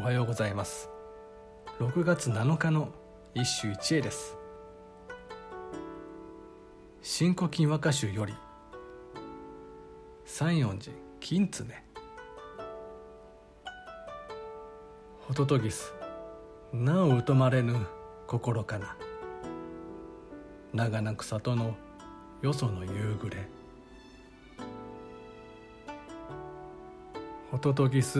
おはようございます。6月7日の一首一会です。新古今和歌集より三四寺金常。ホトトギスなお疎まれぬ心かな長なく里のよその夕暮れ。ホトトギス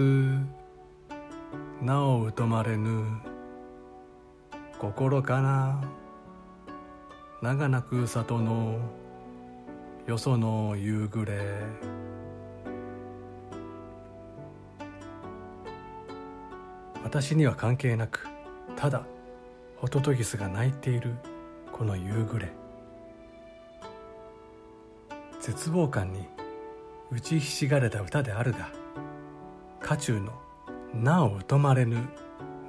なお疎まれぬ心かな長なく里のよその夕暮れ。私には関係なくただホトトギスが鳴いているこの夕暮れ。絶望感に打ちひしがれた歌であるが家中の「なお疎まれぬ」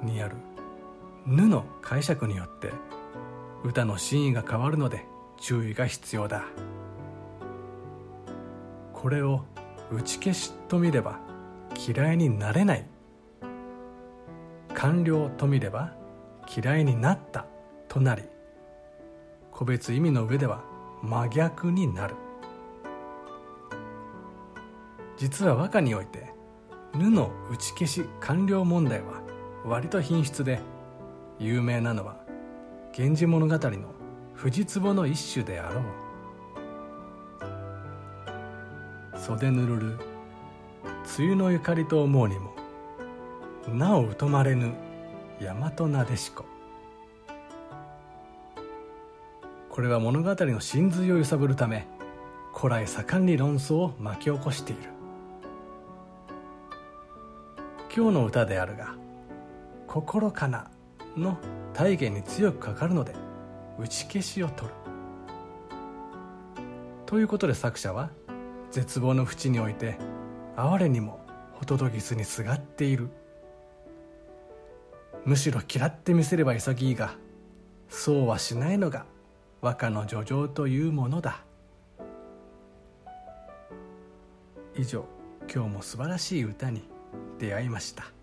にある「ぬ」の解釈によって歌の真意が変わるので注意が必要だ。これを打ち消しと見れば嫌いになれない。完了と見れば嫌いになったとなり個別意味の上では真逆になる。実は和歌において「ぬ」の打ち消し完了問題は割と品質で有名なのは「源氏物語」の藤壺の一種であろう。袖ぬるる梅雨のゆかりと思うにもなお疎まれぬ大和なでしこ。これは物語の真髄を揺さぶるため古来盛んに論争を巻き起こしている。今日の歌であるが「心かな」の体現に強くかかるので打ち消しを取る。ということで作者は絶望の淵において哀れにもホトトギスにすがっている。むしろ嫌ってみせれば潔いがそうはしないのが和歌の叙情というものだ。以上今日も素晴らしい歌に出会いました。